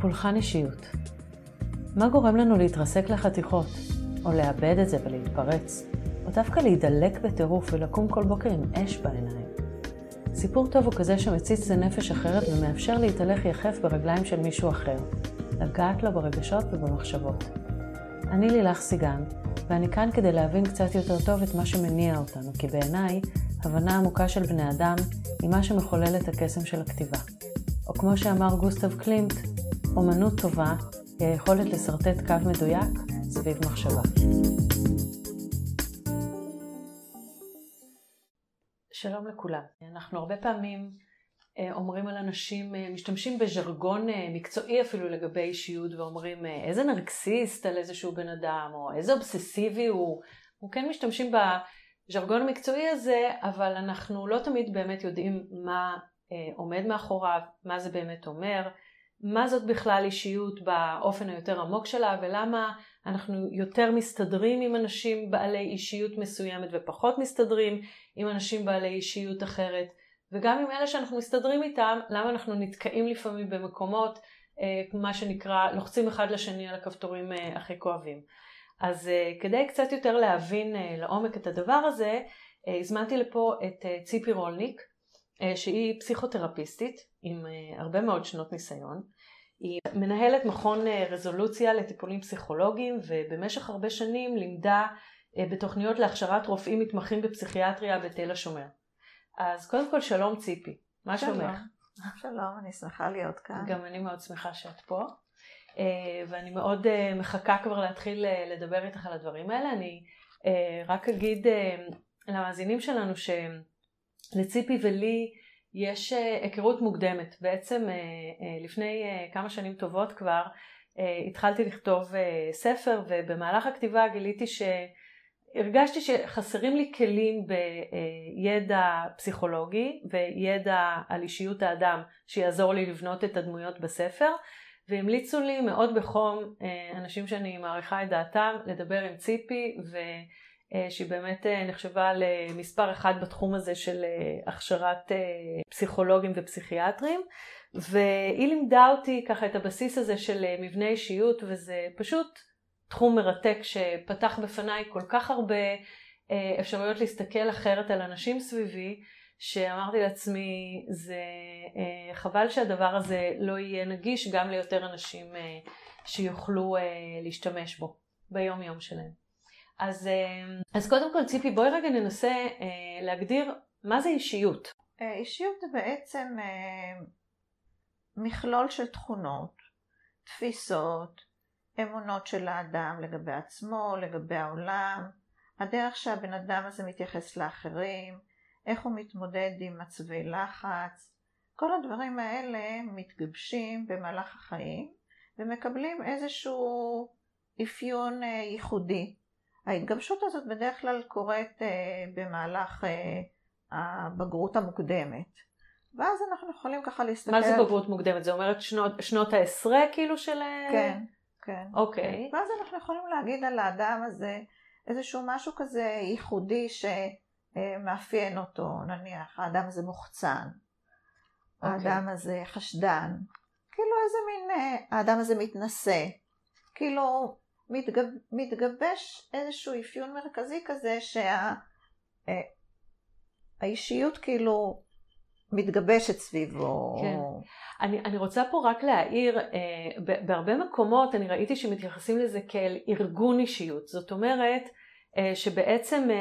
פולחן אישיות. מה גורם לנו להתרסק לחתיכות, או לאבד את זה ולהתפרץ, או דווקא להידלק בטירוף ולקום כל בוקר עם אש בעיניים? סיפור טוב הוא כזה שמציץ לנפש אחרת ומאפשר להתהלך יחף ברגליים של מישהו אחר, לגעת לו ברגשות ובמחשבות. אני לילך סיגן, ואני כאן כדי להבין קצת יותר טוב את מה שמניע אותנו, כי בעיניי, הבנה עמוקה של בני אדם היא מה שמחולל את הקסם של הכתיבה. או כמו שאמר גוסטב קלימט, אומנות טובה היא היכולת לשרטט קו מדויק סביב מחשבה. שלום לכולם. אנחנו הרבה פעמים אה, אומרים על אנשים, אה, משתמשים בז'רגון אה, מקצועי אפילו לגבי אישיות ואומרים איזה נרקסיסט על איזשהו בן אדם או איזה אובססיבי הוא. אנחנו כן משתמשים בז'רגון המקצועי הזה, אבל אנחנו לא תמיד באמת יודעים מה עומד מאחוריו, מה זה באמת אומר. מה זאת בכלל אישיות באופן היותר עמוק שלה ולמה אנחנו יותר מסתדרים עם אנשים בעלי אישיות מסוימת ופחות מסתדרים עם אנשים בעלי אישיות אחרת וגם עם אלה שאנחנו מסתדרים איתם למה אנחנו נתקעים לפעמים במקומות אה, מה שנקרא לוחצים אחד לשני על הכפתורים אה, הכי כואבים. אז אה, כדי קצת יותר להבין לעומק את הדבר הזה הזמנתי לפה את ציפי רולניק שהיא פסיכותרפיסטית עם אה, הרבה מאוד שנות ניסיון. היא מנהלת מכון אה, רזולוציה לטיפולים פסיכולוגיים ובמשך הרבה שנים לימדה בתוכניות להכשרת רופאים מתמחים בפסיכיאטריה בתל השומר. אז קודם כל שלום ציפי, מה שלומך? שלום, אני שמחה להיות כאן. גם אני מאוד שמחה שאת פה. ואני מאוד מחכה כבר להתחיל לדבר איתך על הדברים האלה. אני רק אגיד למאזינים שלנו שלציפי ולי יש אה, היכרות מוקדמת. בעצם אה, אה, לפני כמה שנים טובות כבר התחלתי לכתוב ספר ובמהלך הכתיבה גיליתי שהרגשתי שחסרים לי כלים בידע פסיכולוגי וידע על אישיות האדם שיעזור לי לבנות את הדמויות בספר והמליצו לי מאוד בחום אנשים שאני מעריכה את דעתם לדבר עם ציפי שהיא באמת אה, נחשבה למספר אחד בתחום הזה של אה, הכשרת פסיכולוגים ופסיכיאטרים והיא לימדה אותי ככה את הבסיס הזה של מבנה אישיות וזה פשוט תחום מרתק שפתח בפניי כל כך הרבה אפשרויות להסתכל אחרת על אנשים סביבי שאמרתי לעצמי זה חבל שהדבר הזה לא יהיה נגיש גם ליותר אנשים שיוכלו להשתמש בו ביום יום שלהם. אז, אה, אז קודם כל ציפי בואי רגע ננסה אה, להגדיר מה זה אישיות. אה, אישיות זה בעצם מכלול של תכונות, תפיסות, אמונות של האדם לגבי עצמו, לגבי העולם, הדרך שהבן אדם הזה מתייחס לאחרים, איך הוא מתמודד עם מצבי לחץ, כל הדברים האלה מתגבשים במהלך החיים ומקבלים איזשהו אפיון ייחודי. ההתגבשות הזאת בדרך כלל קורית אה, במהלך אה, הבגרות המוקדמת. ואז אנחנו יכולים ככה להסתכל... מה זה בגרות מוקדמת? זה אומרת שנות, שנות העשרה כאילו של... אה, כן, כן. אוקיי. ואז אנחנו יכולים להגיד על האדם הזה איזשהו משהו כזה ייחודי שמאפיין אותו. נניח, האדם הזה מוחצן. אוקיי. האדם הזה חשדן. כאילו איזה מין... האדם הזה מתנשא. כאילו מתגב, מתגבש איזשהו אפיון מרכזי כזה שהאישיות שה, כאילו מתגבשת סביבו. כן. אני, אני רוצה פה רק להעיר, אה, בהרבה מקומות אני ראיתי שמתייחסים לזה כאל ארגון אישיות. זאת אומרת אה, שבעצם אה,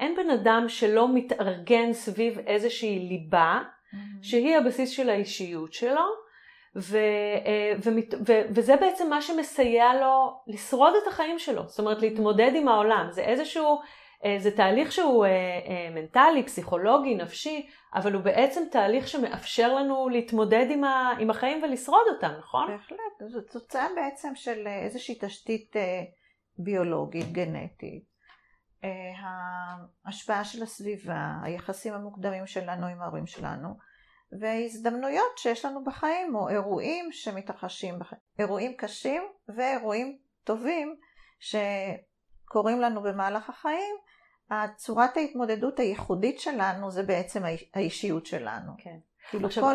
אין בן אדם שלא מתארגן סביב איזושהי ליבה mm-hmm. שהיא הבסיס של האישיות שלו. ו, אה, ומת, ו, וזה בעצם מה שמסייע לו לשרוד את החיים שלו, זאת אומרת להתמודד עם העולם, זה איזשהו, אה, זה תהליך שהוא אה, מנטלי, פסיכולוגי, נפשי, אבל הוא בעצם תהליך שמאפשר לנו להתמודד עם, ה, עם החיים ולשרוד אותם, נכון? בהחלט, זו תוצאה בעצם של איזושהי תשתית ביולוגית, גנטית. ההשפעה של הסביבה, היחסים המוקדמים שלנו עם ההורים שלנו, והזדמנויות שיש לנו בחיים או אירועים שמתרחשים בחיים, אירועים קשים ואירועים טובים שקורים לנו במהלך החיים, צורת ההתמודדות הייחודית שלנו זה בעצם האישיות שלנו. כן. כאילו עכשיו, כל...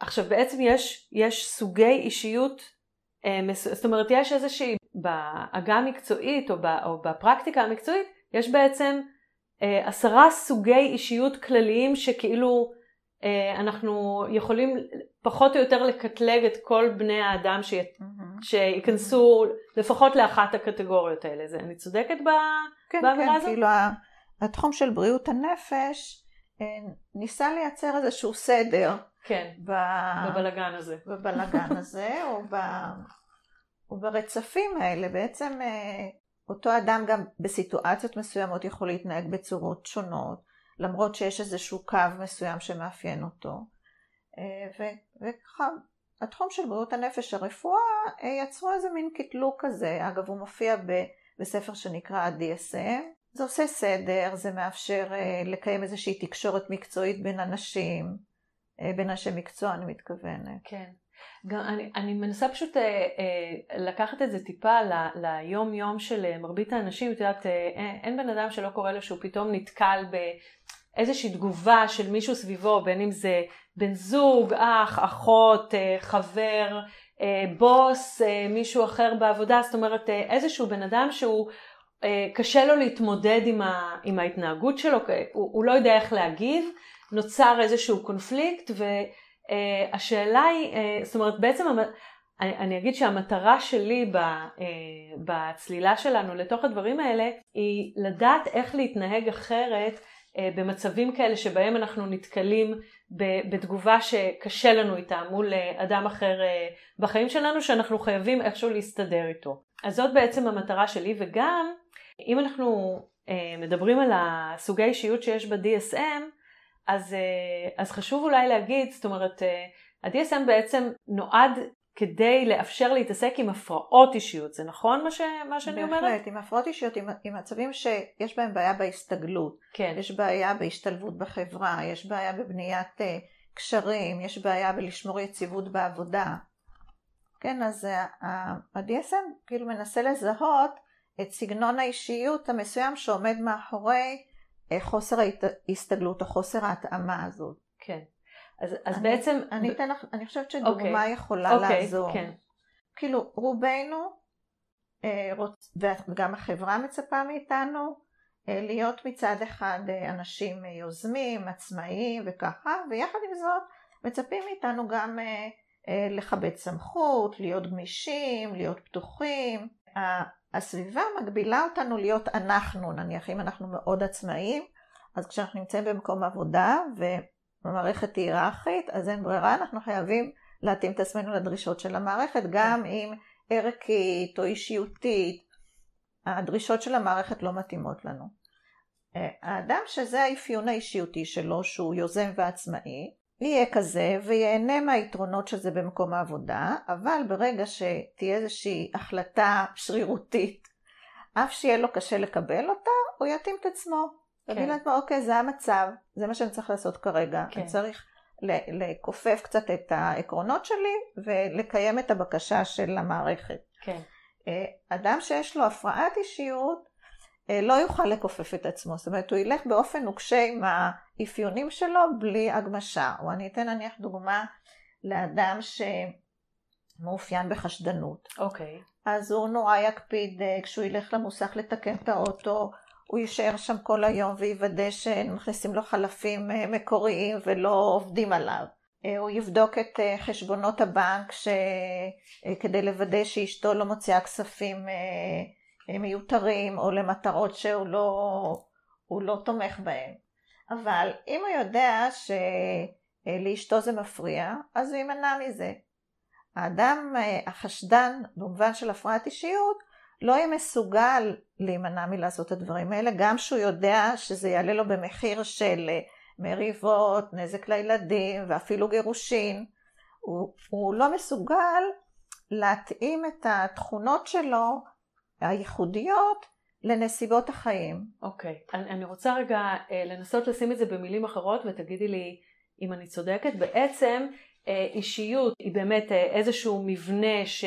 עכשיו בעצם יש, יש סוגי אישיות זאת אומרת, יש איזושהי, בעגה המקצועית או, או בפרקטיקה המקצועית, יש בעצם עשרה סוגי אישיות כלליים שכאילו אנחנו יכולים פחות או יותר לקטלג את כל בני האדם ש... mm-hmm. שייכנסו לפחות לאחת הקטגוריות האלה. זה, אני צודקת ב... כן, באמירה כן, הזאת? כאילו התחום של בריאות הנפש ניסה לייצר איזשהו סדר. כן, ב... בבלגן הזה. בבלגן הזה, או, ב... או ברצפים האלה. בעצם אותו אדם גם בסיטואציות מסוימות יכול להתנהג בצורות שונות, למרות שיש איזשהו קו מסוים שמאפיין אותו. וככה, התחום של בריאות הנפש, הרפואה, יצרו איזה מין קטלוג כזה. אגב, הוא מופיע בספר שנקרא ה-DSM. זה עושה סדר, זה מאפשר לקיים איזושהי תקשורת מקצועית בין אנשים, בין אנשי מקצוע אני מתכוונת. כן. גם אני, אני מנסה פשוט אה, אה, לקחת את זה טיפה ל, ליום יום של מרבית האנשים, את יודעת, אה, אין בן אדם שלא קורא לו שהוא פתאום נתקל באיזושהי תגובה של מישהו סביבו, בין אם זה בן זוג, אח, אחות, אה, חבר, אה, בוס, אה, מישהו אחר בעבודה, זאת אומרת אה, איזשהו בן אדם שהוא אה, קשה לו להתמודד עם, ה, עם ההתנהגות שלו, הוא, הוא לא יודע איך להגיב, נוצר איזשהו קונפליקט ו... Uh, השאלה היא, uh, זאת אומרת בעצם אני, אני אגיד שהמטרה שלי ב, uh, בצלילה שלנו לתוך הדברים האלה היא לדעת איך להתנהג אחרת במצבים כאלה שבהם אנחנו נתקלים בתגובה שקשה לנו איתה מול אדם אחר בחיים שלנו שאנחנו חייבים איכשהו להסתדר איתו. אז זאת בעצם המטרה שלי וגם אם אנחנו מדברים על הסוגי אישיות שיש ב-DSM אז, אה, אז חשוב אולי להגיד, זאת אומרת, אה, ה-DSM בעצם נועד כדי לאפשר להתעסק עם הפרעות אישיות, זה נכון מה, ש, מה שאני בהחלט, אומרת? בהחלט, עם הפרעות אישיות, עם, עם מצבים שיש בהם בעיה בהסתגלות, כן. יש בעיה בהשתלבות בחברה, יש בעיה בבניית uh, קשרים, יש בעיה בלשמור יציבות בעבודה. כן, אז uh, ה-DSM כאילו מנסה לזהות את סגנון האישיות המסוים שעומד מאחורי חוסר ההסתגלות או חוסר ההתאמה הזאת. כן. אז, אז אני, בעצם... אני אתן לך, אני חושבת שדוגמה okay. אוקיי. יכולה okay, אוקיי, לעזור. כן. כאילו, רובנו, אה, רוצ, וגם החברה מצפה מאיתנו, אה, להיות מצד אחד אה, אנשים יוזמים, עצמאיים וככה, ויחד עם זאת מצפים מאיתנו גם לכבד סמכות, להיות גמישים, להיות פתוחים. הסביבה מגבילה אותנו להיות אנחנו, נניח אם אנחנו מאוד עצמאיים, אז כשאנחנו נמצאים במקום עבודה ומערכת היררכית, אז אין ברירה, אנחנו חייבים להתאים את עצמנו לדרישות של המערכת, גם אם ערכית או אישיותית, הדרישות של המערכת לא מתאימות לנו. האדם שזה האפיון האישיותי שלו, שהוא יוזם ועצמאי, יהיה כזה ויהנה מהיתרונות של זה במקום העבודה, אבל ברגע שתהיה איזושהי החלטה שרירותית, אף שיהיה לו קשה לקבל אותה, הוא יתאים את עצמו. כן. יגיד לעצמו, אוקיי, זה המצב, זה מה שאני צריך לעשות כרגע. כן. אני צריך לכופף קצת את העקרונות שלי ולקיים את הבקשה של המערכת. כן. אה, אדם שיש לו הפרעת אישיות, לא יוכל לכופף את עצמו, זאת אומרת הוא ילך באופן נוקשה עם האפיונים שלו בלי הגמשה, או אני אתן נניח דוגמה לאדם שמאופיין בחשדנות. אוקיי. Okay. אז הוא נורא יקפיד אה, כשהוא ילך למוסך לתקן את האוטו, הוא יישאר שם כל היום ויוודא שמכניסים לו חלפים אה, מקוריים ולא עובדים עליו. הוא יבדוק את חשבונות הבנק ש... כדי לוודא שאשתו לא מוציאה כספים מיותרים או למטרות שהוא לא, לא תומך בהן. אבל אם הוא יודע שלאשתו זה מפריע, אז הוא יימנע מזה. האדם החשדן, במובן של הפרעת אישיות, לא יהיה מסוגל להימנע מלעשות את הדברים האלה, גם שהוא יודע שזה יעלה לו במחיר של מריבות, נזק לילדים ואפילו גירושין. הוא, הוא לא מסוגל להתאים את התכונות שלו הייחודיות לנסיבות החיים. אוקיי, okay. אני, אני רוצה רגע אה, לנסות לשים את זה במילים אחרות ותגידי לי אם אני צודקת. בעצם אה, אישיות היא באמת אה, איזשהו מבנה ש,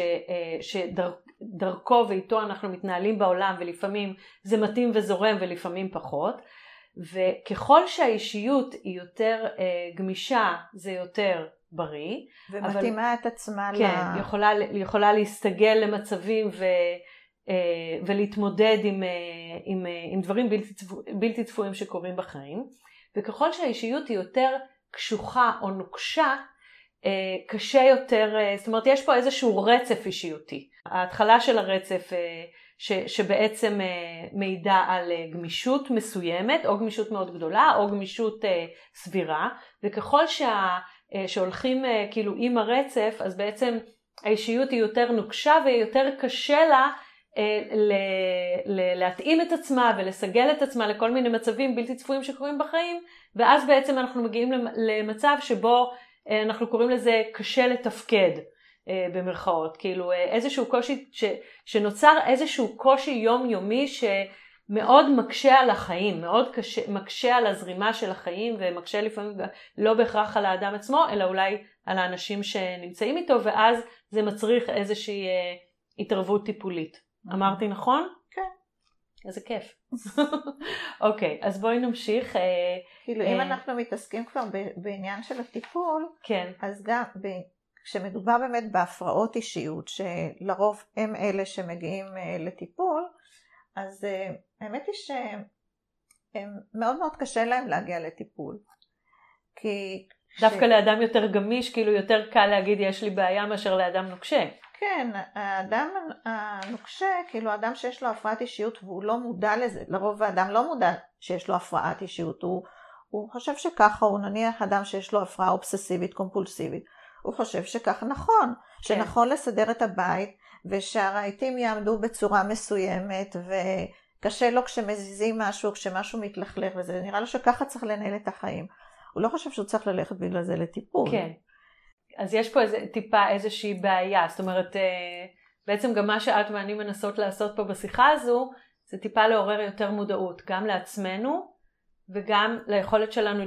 שדרכו ואיתו אנחנו מתנהלים בעולם ולפעמים זה מתאים וזורם ולפעמים פחות. וככל שהאישיות היא יותר גמישה זה יותר בריא. ומתאימה אבל, את עצמה כן, ל... כן, יכולה, יכולה להסתגל למצבים ו, אה, ולהתמודד עם, עם, עם דברים בלתי, צפו, בלתי צפויים שקורים בחיים. וככל שהאישיות היא יותר קשוחה או נוקשה, קשה יותר, זאת אומרת יש פה איזשהו רצף אישיותי. ההתחלה של הרצף ש, שבעצם מעידה על גמישות מסוימת, או גמישות מאוד גדולה, או גמישות סבירה, וככל שה, שהולכים כאילו עם הרצף, אז בעצם האישיות היא יותר נוקשה ויותר קשה לה להתאים את עצמה ולסגל את עצמה לכל מיני מצבים בלתי צפויים שקורים בחיים, ואז בעצם אנחנו מגיעים למצב שבו אנחנו קוראים לזה קשה לתפקד. אה, במרכאות, כאילו אה, איזשהו קושי, ש, שנוצר איזשהו קושי יומיומי שמאוד מקשה על החיים, מאוד קשה, מקשה על הזרימה של החיים ומקשה לפעמים לא בהכרח על האדם עצמו, אלא אולי על האנשים שנמצאים איתו, ואז זה מצריך איזושהי אה, התערבות טיפולית. אמרתי נכון? כן. איזה כיף. אוקיי, okay, אז בואי נמשיך. כאילו אם אנחנו מתעסקים כבר בעניין של הטיפול, כן. אז גם כשמדובר באמת בהפרעות אישיות, שלרוב הם אלה שמגיעים אה, לטיפול, אז אה, האמת היא שמאוד מאוד קשה להם להגיע לטיפול. כי... דווקא ש... לאדם יותר גמיש, כאילו יותר קל להגיד יש לי בעיה מאשר לאדם נוקשה. כן, האדם הנוקשה, כאילו אדם שיש לו הפרעת אישיות והוא לא מודע לזה, לרוב האדם לא מודע שיש לו הפרעת אישיות, הוא, הוא חושב שככה, הוא נניח אדם שיש לו הפרעה אובססיבית קומפולסיבית, הוא חושב שכך נכון, כן. שנכון לסדר את הבית ושהרהיטים יעמדו בצורה מסוימת וקשה לו כשמזיזים משהו, כשמשהו מתלכלך וזה, נראה לו שככה צריך לנהל את החיים. הוא לא חושב שהוא צריך ללכת בגלל זה לטיפול. כן. אז יש פה איזה, טיפה איזושהי בעיה, זאת אומרת, אה, בעצם גם מה שאת ואני מנסות לעשות פה בשיחה הזו, זה טיפה לעורר יותר מודעות, גם לעצמנו וגם ליכולת שלנו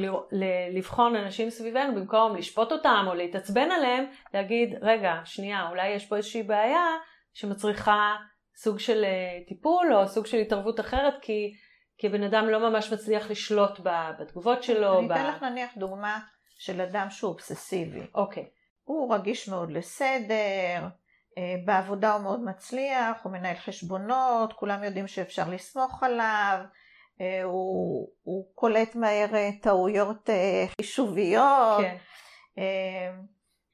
לבחון אנשים סביבנו במקום לשפוט אותם או להתעצבן עליהם, להגיד רגע שנייה אולי יש פה איזושהי בעיה שמצריכה סוג של אה, טיפול או סוג של התערבות אחרת כי, כי בן אדם לא ממש מצליח לשלוט בתגובות שלו. אני אתן ב... לך נניח דוגמה של אדם שהוא אובססיבי. אוקיי. Okay. הוא רגיש מאוד לסדר, אה, בעבודה הוא מאוד מצליח, הוא מנהל חשבונות, כולם יודעים שאפשר לסמוך עליו. אה, הוא, הוא קולט מהר אה, טעויות חישוביות, כן.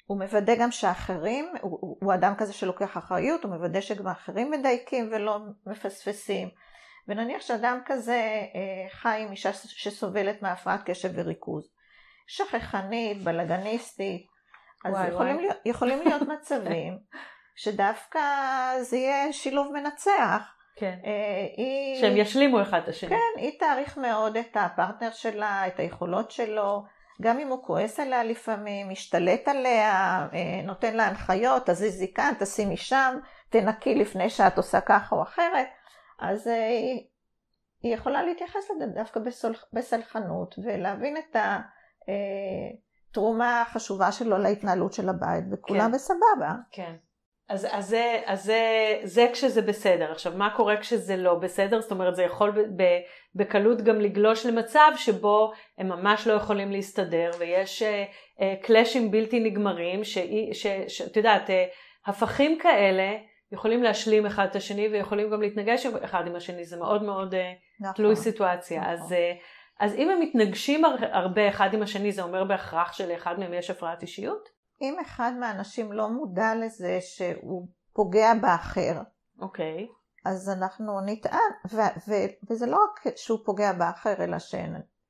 הוא מוודא גם שאחרים, הוא, הוא אדם כזה שלוקח אחריות, הוא מוודא שגם האחרים מדייקים ולא מפספסים. ונניח שאדם כזה חי עם אישה שסובלת מהפרעת קשב וריכוז, שכחנית, בלאגניסטית, אז וואי, יכולים, וואי. להיות, יכולים להיות מצבים שדווקא זה יהיה שילוב מנצח. כן. אה, היא... שהם ישלימו אחד את השני. כן, היא תעריך מאוד את הפרטנר שלה, את היכולות שלו, גם אם הוא כועס עליה לפעמים, משתלט עליה, אה, נותן לה הנחיות, תזיזי כאן, תשימי שם, תנקי לפני שאת עושה ככה או אחרת, אז אה, היא, היא יכולה להתייחס לזה דווקא בסול, בסלחנות ולהבין את התרומה החשובה שלו להתנהלות של הבית, וכולם כן. בסבבה. כן. אז, אז, זה, אז זה, זה כשזה בסדר. עכשיו, מה קורה כשזה לא בסדר? זאת אומרת, זה יכול ב, ב, בקלות גם לגלוש למצב שבו הם ממש לא יכולים להסתדר, ויש קלאשים uh, uh, בלתי נגמרים, שאת יודעת, uh, הפכים כאלה יכולים להשלים אחד את השני, ויכולים גם להתנגש אחד עם השני, זה מאוד מאוד uh, נכון, תלוי סיטואציה. נכון. אז, uh, אז אם הם מתנגשים הרבה אחד עם השני, זה אומר בהכרח שלאחד מהם יש הפרעת אישיות? אם אחד מהאנשים לא מודע לזה שהוא פוגע באחר, אוקיי. Okay. אז אנחנו נטען, ו- ו- וזה לא רק שהוא פוגע באחר, אלא ש-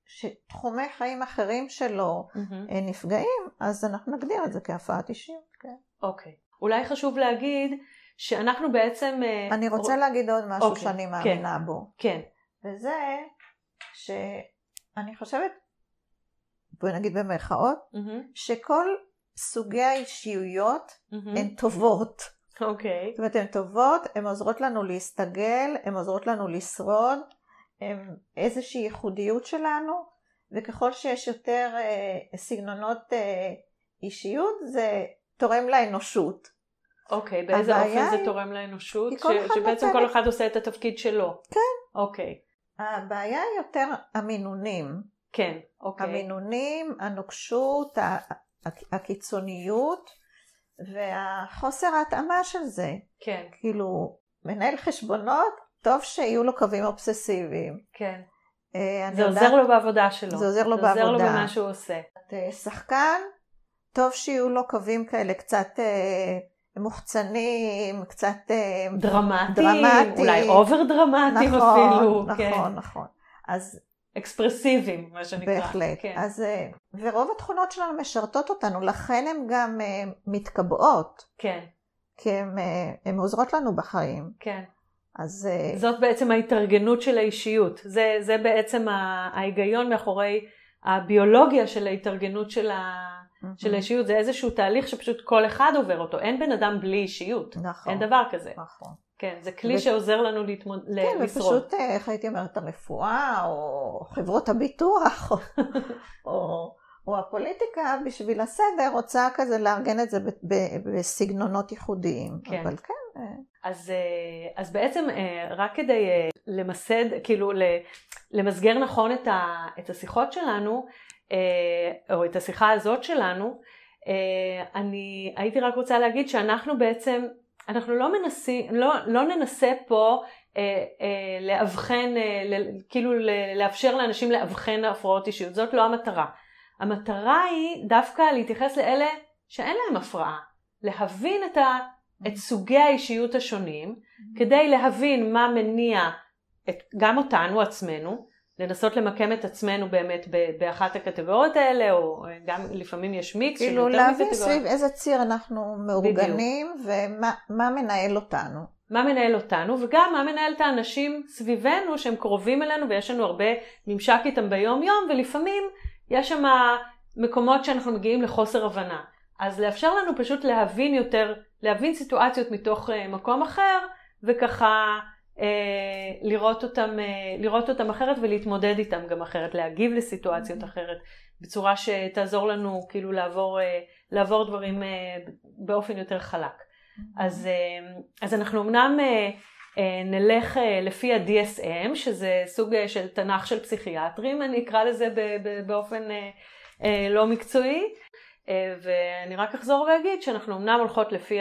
שתחומי חיים אחרים שלו mm-hmm. נפגעים, אז אנחנו נגדיר את זה כהפרעת אישיות. כן. אוקיי. Okay. אולי חשוב להגיד שאנחנו בעצם... אה, אני רוצה. להגיד עוד משהו okay. אוקיי. שאני מאמינה כן. בו. כן. וזה שאני חושבת, בואי נגיד במרכאות, mm-hmm. שכל סוגי האישיויות mm-hmm. הן טובות. אוקיי. Okay. זאת אומרת, הן טובות, הן עוזרות לנו להסתגל, הן עוזרות לנו לשרוד, הן איזושהי ייחודיות שלנו, וככל שיש יותר אה, סגנונות אה, אישיות, זה תורם לאנושות. אוקיי, okay, באיזה אופן זה תורם לאנושות? ש... שבעצם נותנת... כל אחד עושה את התפקיד שלו. כן. אוקיי. Okay. הבעיה היא יותר המינונים. כן, אוקיי. המינונים, הנוקשות, הקיצוניות והחוסר ההתאמה של זה. כן. כאילו, מנהל חשבונות, טוב שיהיו לו קווים אובססיביים. כן. אה, זה יודעת- עוזר לו בעבודה שלו. זה עוזר לו זה עוזר לו בעבודה. במה שהוא עושה. אה, שחקן, טוב שיהיו לו קווים כאלה קצת אה, מוחצנים, קצת... אה, דרמטיים, דרמטיים. אולי over דרמטיים נכון, אפילו. נכון, כן. נכון. אז אקספרסיביים, מה שנקרא. בהחלט. כן. אז, אה, ורוב התכונות שלנו משרתות אותנו, לכן הן גם אה, מתקבעות, כן, כי הן עוזרות לנו בחיים. כן. אז זאת בעצם ההתארגנות של האישיות. זה, זה בעצם ההיגיון מאחורי הביולוגיה של ההתארגנות של, ה, של האישיות. זה איזשהו תהליך שפשוט כל אחד עובר אותו. אין בן אדם בלי אישיות. נכון. אין דבר כזה. נכון. כן, זה כלי ו- שעוזר לנו להתמוד... כן, לשרוד. ופשוט, אה, איך הייתי אומרת, הרפואה, או חברות הביטוח, או, או, או הפוליטיקה, בשביל הסדר, רוצה כזה לארגן את זה ב- ב- בסגנונות ייחודיים. כן. אבל כן, אה, אז, אה, אז בעצם רק כדי למסד, כאילו למסגר נכון את, ה, את השיחות שלנו, או את השיחה הזאת שלנו, אה, אני הייתי רק רוצה להגיד שאנחנו בעצם, אנחנו לא מנסים, לא, לא ננסה פה אה, אה, לאבחן, אה, כאילו לאפשר לאנשים לאבחן הפרעות אישיות, זאת לא המטרה. המטרה היא דווקא להתייחס לאלה שאין להם הפרעה, להבין את ה... את סוגי האישיות השונים, כדי להבין מה מניע את, גם אותנו עצמנו, לנסות למקם את עצמנו באמת באחת הקטגוריות האלה, או גם לפעמים יש מיקס של כאילו יותר להבין מקטגוריות. סביב איזה ציר אנחנו מאורגנים, ומה מה מנהל אותנו. מה מנהל אותנו, וגם מה מנהל את האנשים סביבנו שהם קרובים אלינו ויש לנו הרבה ממשק איתם ביום יום, ולפעמים יש שם מקומות שאנחנו מגיעים לחוסר הבנה. אז לאפשר לנו פשוט להבין יותר, להבין סיטואציות מתוך uh, מקום אחר, וככה לראות, אותם, uh, לראות אותם אחרת ולהתמודד איתם גם אחרת, להגיב לסיטואציות אחרת, בצורה שתעזור לנו כאילו לעבור, uh, לעבור דברים באופן יותר חלק. אז, אה, אז אנחנו אמנם אה, אה, נלך אה, לפי ה-DSM, שזה סוג אה, של תנ"ך של פסיכיאטרים, אני אקרא לזה באופן אה, אה, לא מקצועי, אה, ואני רק אחזור ואגיד שאנחנו אמנם הולכות לפי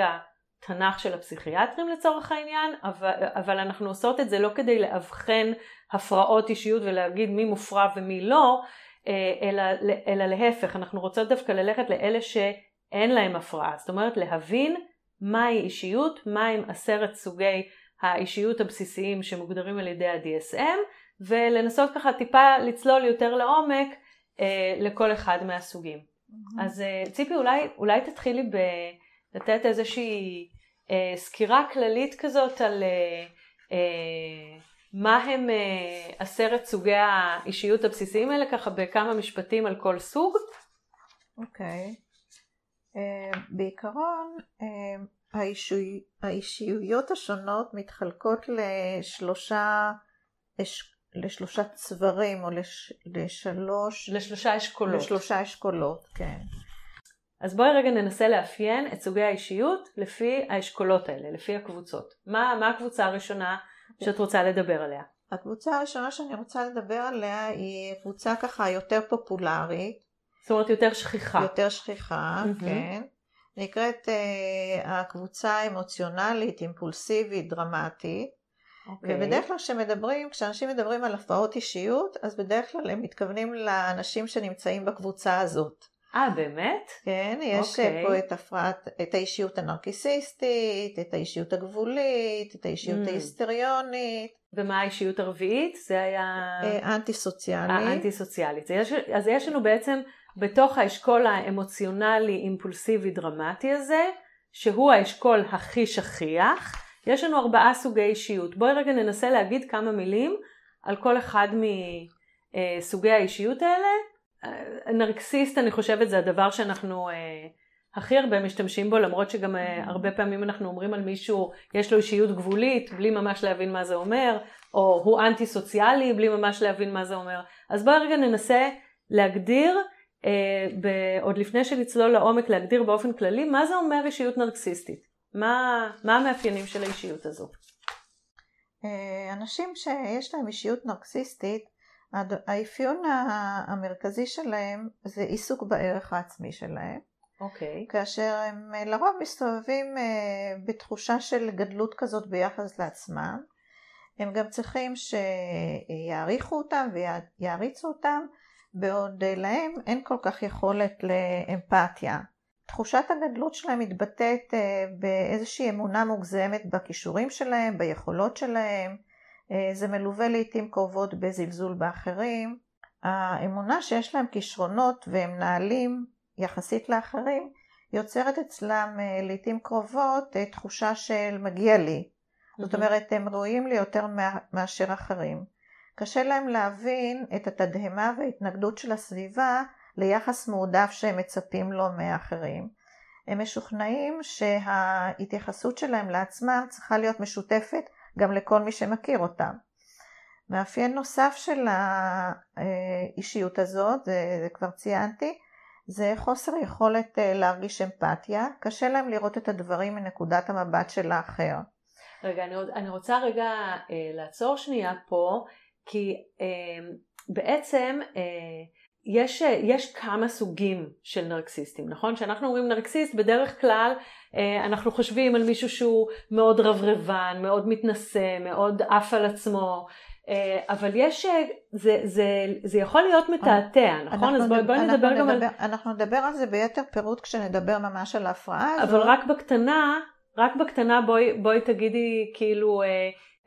התנ"ך של הפסיכיאטרים לצורך העניין, אבל, אבל אנחנו עושות את זה לא כדי לאבחן הפרעות אישיות ולהגיד מי מופרע ומי לא, אה, אלא, אלא להפך, אנחנו רוצות דווקא ללכת לאלה שאין להם הפרעה, זאת אומרת להבין מהי אישיות, מהם עשרת סוגי האישיות הבסיסיים שמוגדרים על ידי ה-DSM, ולנסות ככה טיפה לצלול יותר לעומק אה, לכל אחד מהסוגים. אז אה, ציפי, אולי, אולי תתחילי לתת איזושהי אה, סקירה כללית כזאת על אה, אה, מה הם אה, עשרת סוגי האישיות הבסיסיים האלה, ככה בכמה משפטים על כל סוג. אוקיי. אה, בעיקרון, אה, האישי- האישיויות השונות מתחלקות לשלושה, אש- לשלושה צברים או לש, לשלוש, לשלושה אשכולות. לשלושה אשכולות, כן. אז בואי רגע ננסה לאפיין את סוגי האישיות לפי האשכולות האלה, לפי הקבוצות. מה, מה הקבוצה הראשונה שאת רוצה לדבר עליה? הקבוצה הראשונה שאני רוצה לדבר עליה היא קבוצה ככה יותר פופולרית, זאת אומרת יותר שכיחה. יותר שכיחה, מהמם. כן. נקראת uh, הקבוצה האמוציונלית, אימפולסיבית, דרמטית. אוקיי. ובדרך כלל כשמדברים, כשאנשים מדברים על הפרעות אישיות, אז בדרך כלל הם מתכוונים לאנשים שנמצאים בקבוצה הזאת. אה, באמת? כן, יש אוקיי. okay. פה את הפרעת, את האישיות הנרקיסיסטית, את האישיות הגבולית, את האישיות Mm. ההיסטריונית, ומה האישיות הרביעית? זה היה אה, אנטי סוציאלי. האנטי סוציאלית. אז יש- אז יש לנו בעצם בתוך האשכול האמוציונלי אימפולסיבי דרמטי הזה, שהוא האשכול הכי שכיח, יש לנו ארבעה סוגי אישיות. בואי רגע ננסה להגיד כמה מילים על כל אחד מסוגי האישיות האלה. נרקסיסט אני חושבת זה הדבר שאנחנו אה, הכי הרבה משתמשים בו, למרות שגם אה, הרבה פעמים אנחנו אומרים על מישהו יש לו אישיות גבולית בלי ממש להבין מה זה אומר, או הוא אנטי סוציאלי בלי ממש להבין מה זה אומר. אז בואי רגע ננסה להגדיר, אה, ב- עוד לפני שנצלול לעומק, להגדיר באופן כללי מה זה אומר אישיות נרקסיסטית. מה, מה המאפיינים של האישיות הזו? אה, אנשים שיש להם אישיות נרקסיסטית, האפיון המרכזי שלהם זה עיסוק בערך העצמי שלהם. אוקיי. כאשר הם אה, לרוב מסתובבים אה, בתחושה של גדלות כזאת ביחס לעצמם. הם גם צריכים שיעריכו אותם ויעריצו אותם, בעוד להם אין כל כך יכולת לאמפתיה. תחושת הגדלות שלהם מתבטאת באיזושהי אמונה מוגזמת בכישורים שלהם, ביכולות שלהם, זה מלווה לעיתים קרובות בזלזול באחרים. האמונה שיש להם כישרונות והם נעלים יחסית לאחרים, יוצרת אצלם אה, לעיתים קרובות אה, תחושה של מגיע לי. זאת אומרת, הם ראויים לי יותר מאשר אחרים. קשה להם להבין את התדהמה וההתנגדות של הסביבה ליחס מועדף שהם מצפים לו מאחרים. הם משוכנעים שההתייחסות שלהם לעצמם צריכה להיות משותפת גם לכל מי שמכיר אותם. מאפיין נוסף של האישיות הזאת, זה, זה כבר ציינתי, זה חוסר יכולת אה, להרגיש אמפתיה, קשה להם לראות את הדברים מנקודת המבט של האחר. רגע, אני, אני רוצה רגע אה, לעצור שנייה פה, כי אה, בעצם אה, יש, אה, יש כמה סוגים של נרקסיסטים, נכון? כשאנחנו אומרים נרקסיסט, בדרך כלל אה, אנחנו חושבים על מישהו שהוא מאוד רברבן, מאוד מתנשא, מאוד עף על עצמו, אה, אבל יש, זה, זה, זה יכול להיות מתעתע, נכון? אז בואי בוא נדבר גם נדבר, על... אנחנו נדבר על זה ביתר פירוט כשנדבר ממש על ההפרעה הזאת. אבל רק בקטנה, רק בקטנה בואי, בואי תגידי כאילו,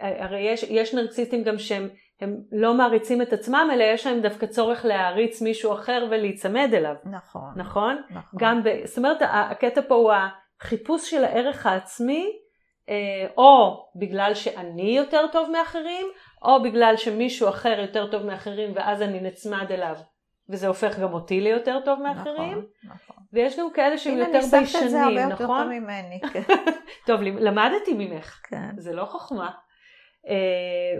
הרי יש, יש נרקסיסטים גם שהם הם לא מעריצים את עצמם, אלא יש להם דווקא צורך להעריץ מישהו אחר ולהיצמד אליו. נכון. נכון? נכון. גם ב... זאת אומרת, הקטע פה הוא החיפוש של הערך העצמי, או בגלל שאני יותר טוב מאחרים, או בגלל שמישהו אחר יותר טוב מאחרים ואז אני נצמד אליו וזה הופך גם אותי ליותר טוב מאחרים. נכון, נכון. ויש גם כאלה שהם יותר ביישנים, נכון? הנה, אני שמת את זה הרבה יותר טוב ממני. כן. טוב, למדתי ממך. כן. זה לא חוכמה. Uh,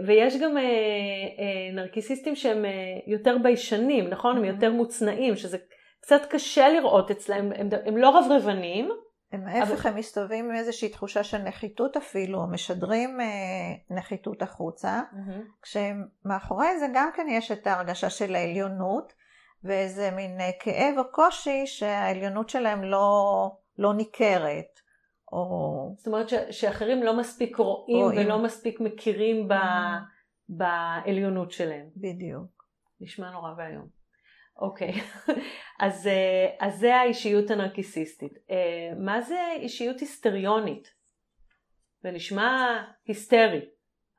ויש גם uh, uh, נרקיסיסטים שהם יותר ביישנים, נכון? הם mm-hmm. יותר מוצנעים, שזה קצת קשה לראות אצלם, הם, הם לא רברבנים, הם ההפך, אבל... הם מסתובבים עם איזושהי תחושה של נחיתות אפילו, משדרים אה, נחיתות החוצה, mm-hmm. כשמאחורי זה גם כן יש את ההרגשה של העליונות, ואיזה מין אה, כאב או קושי שהעליונות שלהם לא, לא ניכרת. או... זאת אומרת ש, שאחרים לא מספיק רואים, רואים. ולא מספיק מכירים ב, mm-hmm. בעליונות שלהם. בדיוק. נשמע נורא ואיום. אוקיי, אז, אה, אז זה האישיות הנרקיסיסטית. אה, מה זה אישיות היסטריונית? זה נשמע היסטרי,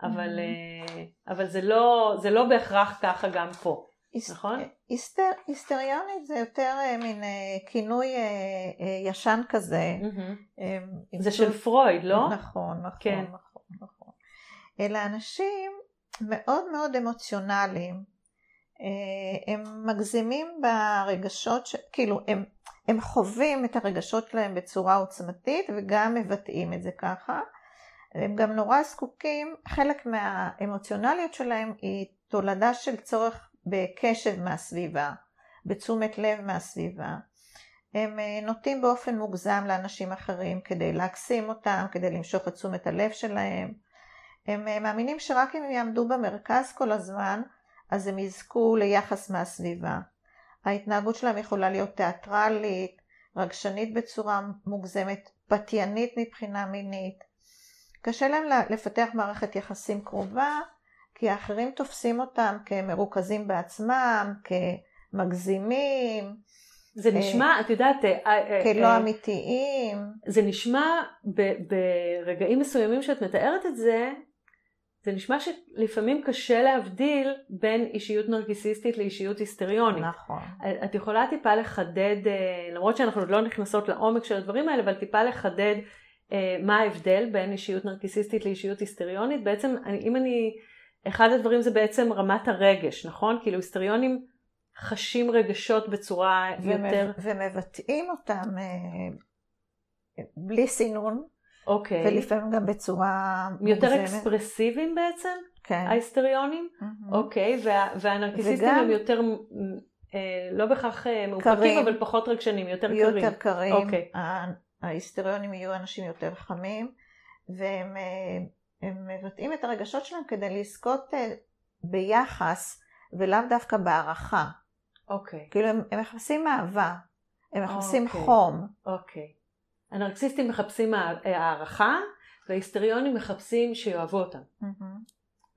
אבל, mm-hmm. אבל זה, לא, זה לא בהכרח ככה גם פה, נכון? היסטר, היסטריונית זה יותר מין כינוי ישן כזה. Mm-hmm. זה של פרויד, לא? נכון, נכון, כן. נכון, נכון. אלה אנשים מאוד מאוד אמוציונליים. אה, הם מגזימים ברגשות, ש... כאילו הם, הם חווים את הרגשות שלהם בצורה עוצמתית וגם מבטאים את זה ככה. הם גם נורא זקוקים, חלק מהאמוציונליות שלהם היא תולדה של צורך בקשב מהסביבה, בתשומת לב מהסביבה. הם אה, נוטים באופן מוגזם לאנשים אחרים כדי להקסים אותם, כדי למשוך את תשומת הלב שלהם. הם אה, מאמינים שרק אם הם יעמדו במרכז כל הזמן, אז הם יזכו ליחס מהסביבה. ההתנהגות שלהם יכולה להיות תיאטרלית, רגשנית בצורה מוגזמת, פתיינית מבחינה מינית. קשה להם לפתח מערכת יחסים קרובה, כי האחרים תופסים אותם כמרוכזים בעצמם, כמגזימים. זה נשמע, את יודעת, אה, אה, כלא אה, אמיתיים. זה נשמע ברגעים מסוימים שאת מתארת את זה, זה נשמע שלפעמים קשה להבדיל בין אישיות נרקיסיסטית לאישיות היסטריונית. נכון. את יכולה טיפה לחדד, למרות שאנחנו עוד לא נכנסות לעומק של הדברים האלה, אבל טיפה לחדד מה ההבדל בין אישיות נרקיסיסטית לאישיות היסטריונית. בעצם, אם אני, אחד הדברים זה בעצם רמת הרגש, נכון? כאילו היסטריונים חשים רגשות בצורה יותר... ומבטאים אותם אה, בלי סינון. אוקיי. ולפעמים גם בצורה יותר מוגזמת. אקספרסיביים בעצם? כן. ההיסטריונים? Mm-hmm. אוקיי, וה, והנרקיסיסטים וגם... הם יותר, אה, לא בהכרח אה, מאופקים, אבל פחות רגשנים, יותר קרים. יותר קרים. אוקיי. ההיסטריונים יהיו אנשים יותר חמים, והם מבטאים את הרגשות שלהם כדי לזכות אה, ביחס, ולאו דווקא בהערכה. אוקיי. כאילו הם, הם מחפשים אהבה. הם מחפשים אוקיי. חום. אוקיי. הנרקסיסטים מחפשים הע- הערכה, וההיסטריונים מחפשים שיאהבו אותם.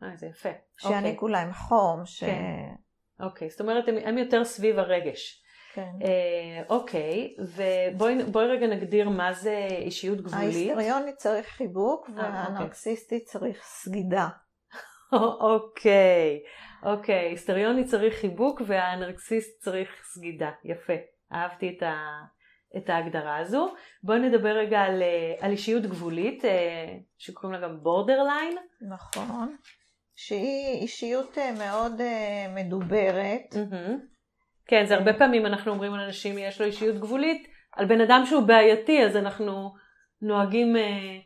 אה, זה יפה. אוקיי. שיעניקו להם חום, ש... כן. אוקיי, זאת אומרת, הם, הם יותר סביב הרגש. כן. אה, אוקיי, ובואי בואי רגע נגדיר מה זה אישיות גבולית. ההיסטריוני צריך חיבוק, אה, אוקיי. והנרקסיסטי צריך סגידה. אוקיי, אוקיי, היסטריוני צריך חיבוק והנרקסיסט צריך סגידה. יפה, אהבתי את, ה, את ההגדרה הזו. בואי נדבר רגע על, אה, על אישיות גבולית, שקוראים לה גם בורדרליין. נכון. שהיא אישיות מאוד מדוברת. כן, זה הרבה פעמים אנחנו אומרים על אנשים יש לו אישיות גבולית, על בן אדם שהוא בעייתי, אז אנחנו נוהגים אה,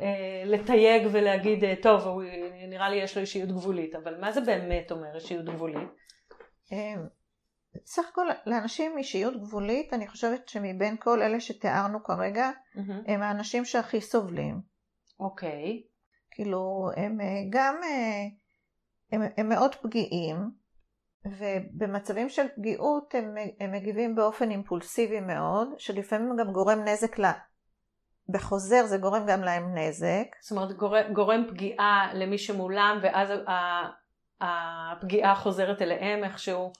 אה, לתייג ולהגיד, אה, טוב, הוא, נראה לי יש לו אישיות גבולית, אבל מה זה באמת אומר אישיות גבולית? אה, סך הכל לאנשים עם אישיות גבולית, אני חושבת שמבין כל אלה שתיארנו כרגע, הם האנשים שהכי סובלים. אוקיי, כאילו, הם אה, גם, אה, הם, הם מאוד פגיעים, ובמצבים של פגיעות הם, הם מגיבים באופן אימפולסיבי מאוד, שלפעמים גם גורם נזק ל... בחוזר זה גורם גם להם נזק. זאת אומרת גורם, גורם פגיעה למי שמולם, ואז הפגיעה חוזרת אליהם איכשהו,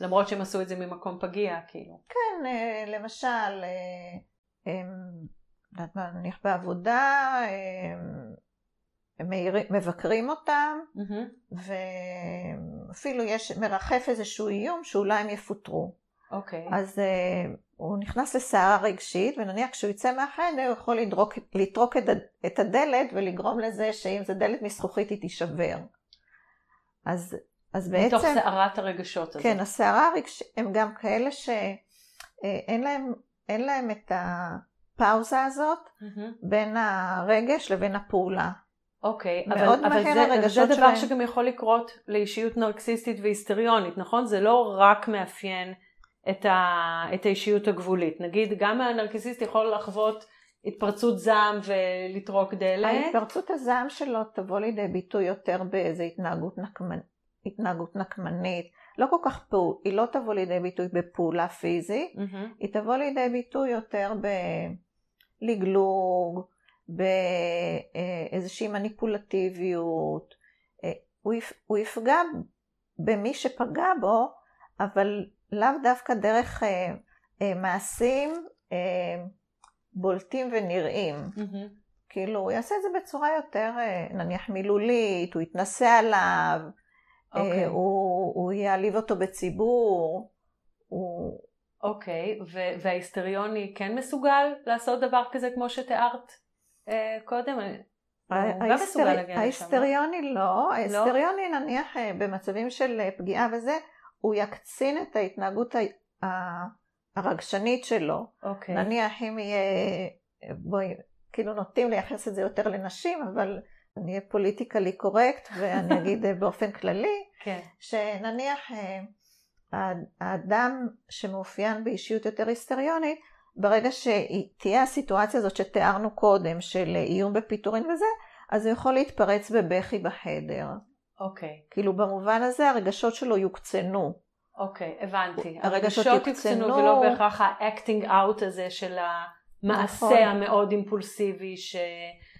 למרות שהם עשו את זה ממקום פגיע, כאילו. כן, אה, למשל, אה, הם, נניח בעבודה, הם, מעירים- מבקרים אותם, ואפילו יש, מרחף איזשהו איום שאולי הם יפוטרו. אוקיי, אז uh, הוא נכנס לסערה רגשית, ונניח כשהוא יצא מהחדר הוא יכול לדרוק, לטרוק את, את הדלת ולגרום לזה שאם זה דלת מזכוכית היא תישבר. אז, אז בעצם... מתוך סערת הרגשות הזאת. כן, הסערה הרגשית הם גם כאלה שאין להם, אין להם את הפאוזה הזאת מהמם. בין הרגש לבין הפעולה. אוקיי, מאוד אבל, אבל מהר זה, אבל זה הרגשות דבר שלהם. שגם יכול לקרות לאישיות נרקסיסטית והיסטריונית, נכון? זה לא רק מאפיין את, ה, את האישיות הגבולית. נגיד, גם הנרקסיסט יכול לחוות התפרצות זעם ולטרוק דלת. ההתפרצות הזעם שלו תבוא לידי ביטוי יותר באיזו התנהגות, נקמנ... התנהגות נקמנית. לא כל כך פעול, היא לא תבוא לידי ביטוי בפעולה פיזית, מהמם. היא תבוא לידי ביטוי יותר בלגלוג, באיזושהי מניפולטיביות. אה, הוא יפ- הוא יפגע במי שפגע בו, אבל לאו דווקא דרך אה, אה, מעשים אה, בולטים ונראים. מהמם. כאילו, הוא יעשה את זה בצורה יותר, אה, נניח מילולית, הוא יתנסה עליו, אה, אוקיי. הוא, הוא יעליב אותו בציבור, הוא... אוקיי, ו- וההיסטריוני כן מסוגל לעשות דבר כזה כמו שתיארת קודם? להגיע לשם. לא? ההיסטריוני לא, ההיסטריוני נניח אה, במצבים של אה, פגיעה וזה, הוא יקצין את ההתנהגות הרגשנית שלו. אוקיי. נניח אם יהיה, בואי, כאילו נוטים לייחס את זה יותר לנשים, אבל אני אהיה politically correct ואני אגיד אה, באופן כללי, כן. שנניח אה, האד- האדם שמאופיין באישיות יותר היסטריונית, ברגע שתהיה הסיטואציה הזאת שתיארנו קודם, של איום בפיטורין וזה, אז הוא יכול להתפרץ בבכי בחדר. אוקיי. כאילו במובן הזה הרגשות שלו יוקצנו. אוקיי, הבנתי. הרגשות הרגשות יוקצנו. יוקצנו ולא בהכרח ה-acting out הזה של המעשה נכון. המאוד אימפולסיבי ש...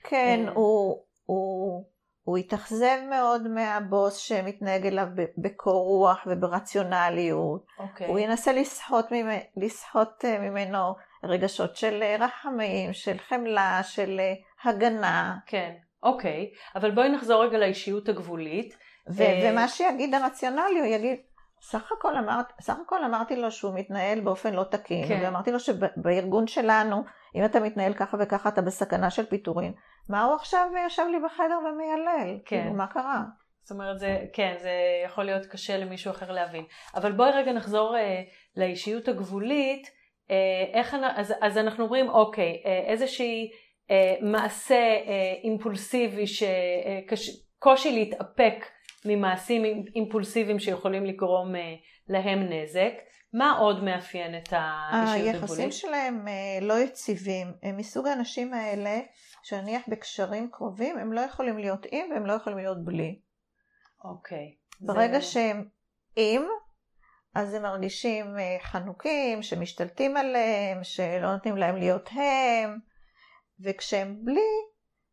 כן, אה. הוא, הוא, הוא התאכזב מאוד מהבוס שמתנהג אליו בקור רוח וברציונליות. אוקיי. הוא ינסה לסחוט, ממ... לסחוט אה, ממנו רגשות של אה, רחמים, של חמלה, של אה, הגנה. כן, אוקיי. אבל בואי נחזור רגע לאישיות הגבולית. ו- אה. ומה שיגיד הרציונלי, הוא יגיד, סך הכל, אמרת, סך הכל אמרתי לו שהוא מתנהל באופן לא תקין, כן. ואמרתי לו שבארגון שלנו, אם אתה מתנהל ככה וככה, אתה בסכנה של פיטורין. מה הוא עכשיו יושב לי בחדר ומיילל? כן. כאילו, מה קרה? זאת אומרת, זה, כן, זה יכול להיות קשה למישהו אחר להבין. אבל בואי רגע נחזור אה, לאישיות הגבולית. אה, איך, אז, אז אנחנו אומרים, אוקיי, אה, איזושהי אה, מעשה אה, אימפולסיבי, שקושי להתאפק ממעשים אימ- אימפולסיביים שיכולים לגרום אה, להם נזק. מה עוד מאפיין את האישיות היחסים הגבולית? שלהם אה, לא יציבים. הם מסוג האנשים האלה, שנניח בקשרים קרובים, הם לא יכולים להיות עם והם לא יכולים להיות בלי. אוקיי. ברגע זה- שהם עם, אז הם מרגישים אה, חנוקים, שמשתלטים עליהם, שלא נותנים להם להיות הם, וכשהם בלי,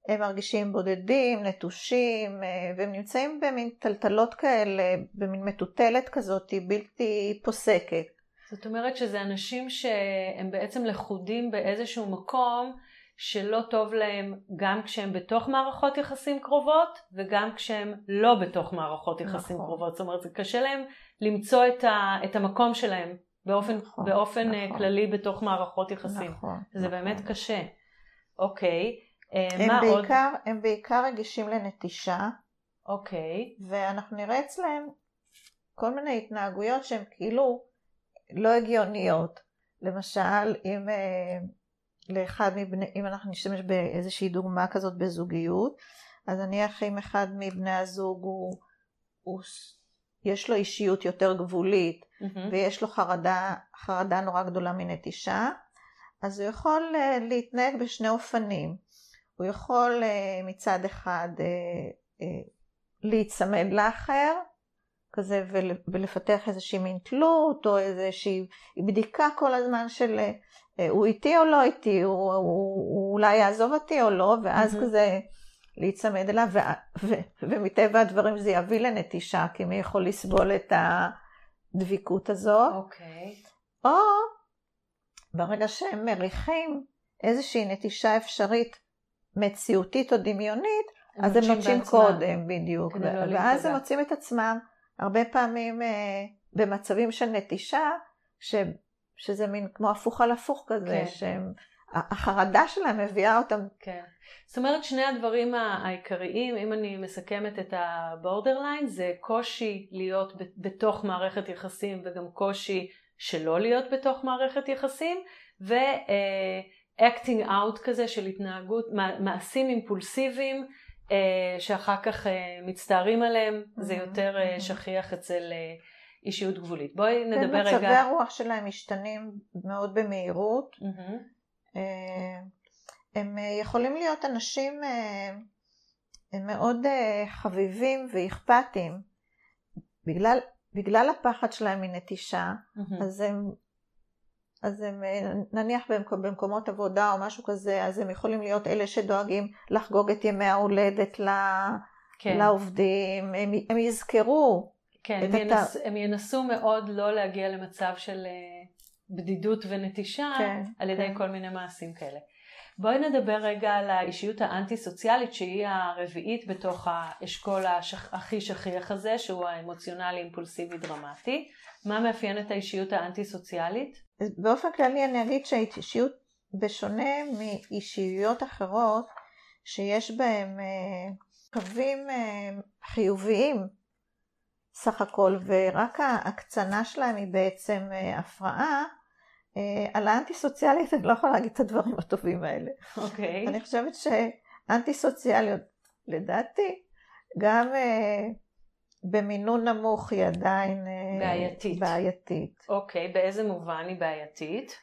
הם מרגישים בודדים, נטושים, אה, והם נמצאים במין טלטלות כאלה, במין מטוטלת כזאת, בלתי פוסקת. זאת אומרת שזה אנשים שהם בעצם לכודים באיזשהו מקום שלא טוב להם גם כשהם בתוך מערכות יחסים קרובות וגם כשהם לא בתוך מערכות יחסים נכון. קרובות. זאת אומרת, זה קשה להם למצוא את, ה, את המקום שלהם באופן, נכון, באופן נכון. כללי בתוך מערכות יחסים. נכון. זה נכון. באמת קשה. אוקיי, אה, מה בעיקר, עוד? הם בעיקר רגישים לנטישה. אוקיי. ואנחנו נראה אצלם כל מיני התנהגויות שהן כאילו לא הגיוניות. למשל, אם... לאחד מבני, אם אנחנו נשתמש באיזושהי דוגמה כזאת בזוגיות, אז נניח אם אחד מבני הזוג הוא, הוא יש לו אישיות יותר גבולית mm-hmm. ויש לו חרדה, חרדה נורא גדולה מנטישה, אז הוא יכול uh, להתנהג בשני אופנים. הוא יכול uh, מצד אחד uh, uh, להיצמד לאחר, כזה ולפתח איזושהי מין תלות או איזושהי בדיקה כל הזמן של הוא איתי או לא איתי, הוא, הוא, הוא אולי יעזוב אותי או לא, ואז mm-hmm. כזה להיצמד אליו, ו, ו, ומטבע הדברים זה יביא לנטישה, כי מי יכול לסבול את הדביקות הזאת. אוקיי. Okay. או ברגע שהם מריחים איזושהי נטישה אפשרית מציאותית או דמיונית, הם אז הם נוטשים קודם, בדיוק. לא ואז הם מוצאים את עצמם הרבה פעמים אה, במצבים של נטישה, ש... שזה מין כמו הפוך על הפוך כזה, כן. שהם, החרדה שלהם מביאה אותם. כן. זאת אומרת שני הדברים העיקריים, אם אני מסכמת את הבורדרליין, זה קושי להיות בתוך מערכת יחסים וגם קושי שלא להיות בתוך מערכת יחסים, ו-acting out כזה של התנהגות, מעשים אימפולסיביים. שאחר כך מצטערים עליהם, זה יותר שכיח אצל אישיות גבולית. בואי נדבר כן, רגע... מצבי הרוח שלהם משתנים מאוד במהירות. Mm-hmm. הם אה, יכולים להיות אנשים אה, מאוד חביבים ואכפתיים. בגלל, בגלל הפחד שלהם מנטישה, mm-hmm. אז הם אז הם נניח במקומות עבודה או משהו כזה, אז הם יכולים להיות אלה שדואגים לחגוג את ימי ההולדת כן. לעובדים, הם, הם יזכרו כן, הם, ינס, הם ינסו מאוד לא להגיע למצב של אה, בדידות ונטישה כן, על ידי כן. כל מיני מעשים כאלה. בואי נדבר רגע על האישיות האנטי סוציאלית שהיא הרביעית בתוך האשכול השכ... הכי שכיח הזה שהוא האמוציונלי אימפולסיבי דרמטי. מה מאפיין את האישיות האנטי סוציאלית? באופן כללי אני אגיד שהאישיות בשונה מאישיויות אחרות שיש בהן אה, קווים אה, חיוביים סך הכל, ורק ההקצנה שלהם היא בעצם אה, הפרעה. אה, על האנטי סוציאלית אני לא יכולה להגיד את הדברים הטובים האלה. אוקיי. Okay. אני חושבת שאנטי סוציאליות, לדעתי, גם uh, במינון נמוך היא עדיין uh, בעייתית. בעייתית. אוקיי, okay, באיזה מובן היא בעייתית?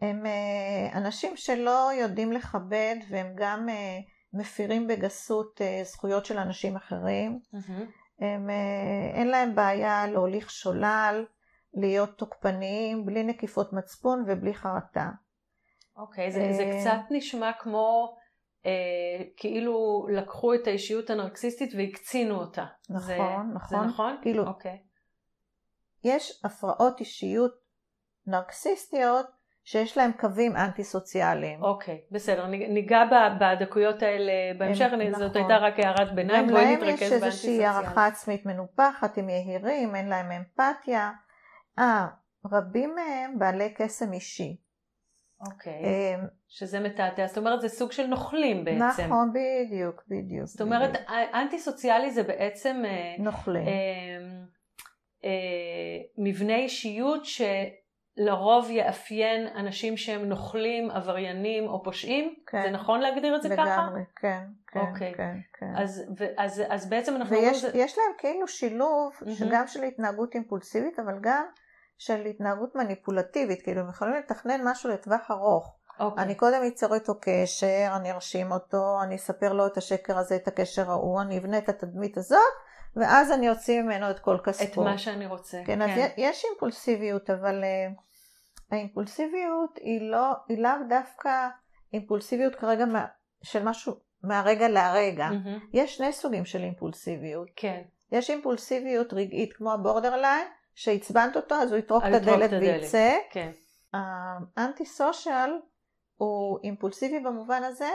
הם uh, אנשים שלא יודעים לכבד והם גם uh, מפירים בגסות uh, זכויות של אנשים אחרים. Mm-hmm. הם, אה, אין להם בעיה להוליך שולל, להיות תוקפניים, בלי נקיפות מצפון ובלי חרטה. אוקיי, okay, זה, זה אה, קצת נשמע כמו אה, כאילו לקחו את האישיות הנרקסיסטית והקצינו אותה. נכון, זה, נכון. זה נכון? כאילו, אוקיי. Okay. יש הפרעות אישיות נרקסיסטיות שיש להם קווים אנטי סוציאליים. אוקיי, בסדר, ניגע בדקויות האלה בהמשך, הם, נכון. זאת הייתה רק הערת ביניים, בואי נתרכז באנטי סוציאליים. להם יש איזושהי הערכה עצמית מנופחת, הם יהירים, אין להם אמפתיה. אה, רבים מהם בעלי קסם אישי. אוקיי, הם, שזה מתעתע, זאת אומרת זה סוג של נוכלים בעצם. נכון, בדיוק, בדיוק. זאת אומרת, בדיוק. אנטי סוציאלי זה בעצם... אה, נוכלים. אה, אה, מבנה אישיות ש... לרוב יאפיין אנשים שהם נוכלים, עבריינים או פושעים? כן. זה נכון להגדיר את זה לגמרי, ככה? לגמרי, כן, כן, okay. כן, כן. אז, ו, אז, אז בעצם אנחנו... ויש זה... להם כאילו שילוב mm-hmm. גם של התנהגות אימפולסיבית, אבל גם של התנהגות מניפולטיבית, כאילו הם יכולים לתכנן משהו לטווח ארוך. Okay. אוקיי. אני קודם אצור איתו קשר, אני ארשים אותו, אני אספר לו את השקר הזה, את הקשר ההוא, אני אבנה את התדמית הזאת, ואז אני אוציא ממנו את כל כספו. את מה שאני רוצה. כן, כן. אז יש אימפולסיביות, אבל uh, האימפולסיביות היא לא, היא לאו דווקא אימפולסיביות כרגע מה, של משהו מהרגע להרגע. Mm-hmm. יש שני סוגים של אימפולסיביות. כן. יש אימפולסיביות רגעית כמו הבורדרליין, שעצבנת אותו אז הוא יטרוק את הדלת וייצא. כן. האנטי סושיאל הוא אימפולסיבי במובן הזה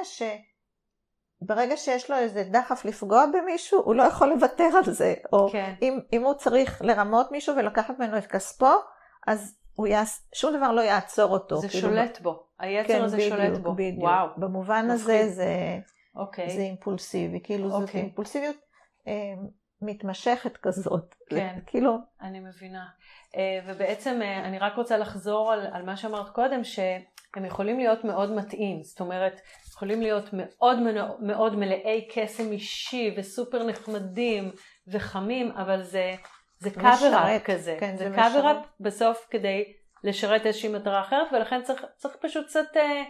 שברגע שיש לו איזה דחף לפגוע במישהו, הוא לא יכול לוותר על זה. או כן. אם, אם הוא צריך לרמות מישהו ולקחת ממנו את כספו, אז הוא יעש, שום דבר לא יעצור אותו. זה כאילו שולט בו, היצר כן, הזה בדיוק, שולט בו. בדיוק. וואו. במובן הזה זה, אוקיי. זה אימפולסיבי, כאילו אוקיי. זאת אימפולסיביות אה, מתמשכת כזאת. כן, כאילו... אני מבינה. אה, ובעצם אה, אני רק רוצה לחזור על, על מה שאמרת קודם, שהם יכולים להיות מאוד מתאים, זאת אומרת, יכולים להיות מאוד מאוד מלאי קסם אישי וסופר נחמדים וחמים, אבל זה, זה cover-up כזה, כן, זה, זה cover-up בסוף כדי לשרת איזושהי מטרה אחרת, ולכן צריך, צריך פשוט קצת... אה,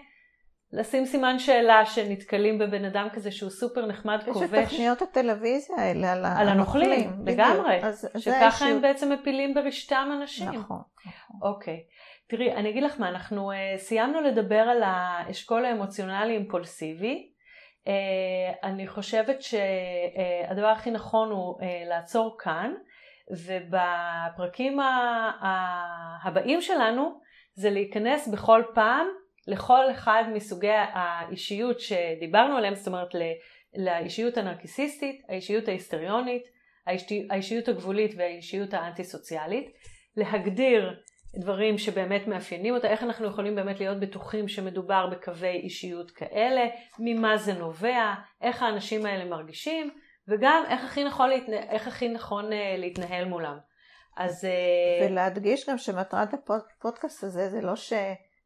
לשים סימן שאלה שנתקלים בבן אדם כזה שהוא סופר נחמד כובש. יש את תוכניות הטלוויזיה האלה על, על הנוכלים, לגמרי. שככה הם בעצם מפילים ברשתם אנשים. נכון, נכון. אוקיי. תראי, אני אגיד לך מה, אנחנו uh, סיימנו לדבר על האשכול האמוציונלי אימפולסיבי. Uh, אני חושבת שהדבר uh, הכי נכון הוא uh, לעצור כאן, ובפרקים הבאים שלנו זה להיכנס בכל פעם לכל אחד מסוגי האישיות שדיברנו עליהם, זאת אומרת לאישיות הנרקיסיסטית, האישיות ההיסטריונית, האישיות הגבולית והאישיות האנטי סוציאלית, להגדיר דברים שבאמת מאפיינים אותה, איך אנחנו יכולים באמת להיות בטוחים שמדובר בקווי אישיות כאלה, ממה זה נובע, איך האנשים האלה מרגישים, וגם איך הכי נכון, להתנה, איך הכי נכון אה, להתנהל מולם. אז... אה, ולהדגיש גם שמטרת הפודקאסט הזה זה לא ש...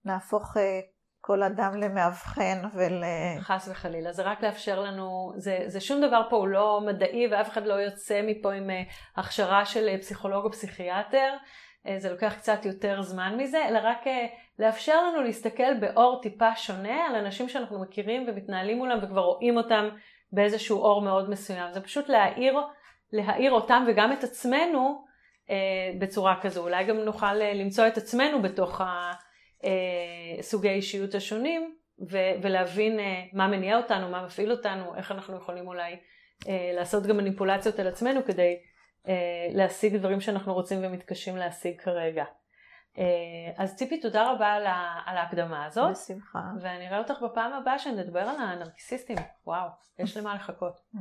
נהפוך אה, כל אדם למאבחן ול... חס וחלילה, זה רק לאפשר לנו, זה, זה שום דבר פה הוא לא מדעי ואף אחד לא יוצא מפה עם אה, הכשרה של אה, פסיכולוג או פסיכיאטר, זה לוקח קצת יותר זמן מזה, אלא רק לאפשר לנו להסתכל באור טיפה שונה על אנשים שאנחנו מכירים ומתנהלים מולם וכבר רואים אותם באיזשהו אור מאוד מסוים. זה פשוט להאיר, להאיר אותם וגם את עצמנו בצורה כזו. אולי גם נוכל למצוא את עצמנו בתוך ה... אה, סוגי האישיות השונים ו- ולהבין אה, מה מניע אותנו, מה מפעיל אותנו, איך אנחנו יכולים אולי אה, לעשות גם מניפולציות על עצמנו כדי להשיג דברים שאנחנו רוצים ומתקשים להשיג כרגע. אז ציפי, תודה רבה על, ה- על ההקדמה הזאת. בשמחה. ואני אראה אותך בפעם הבאה שנדבר על הנרקיסיסטים. וואו, יש למה לחכות.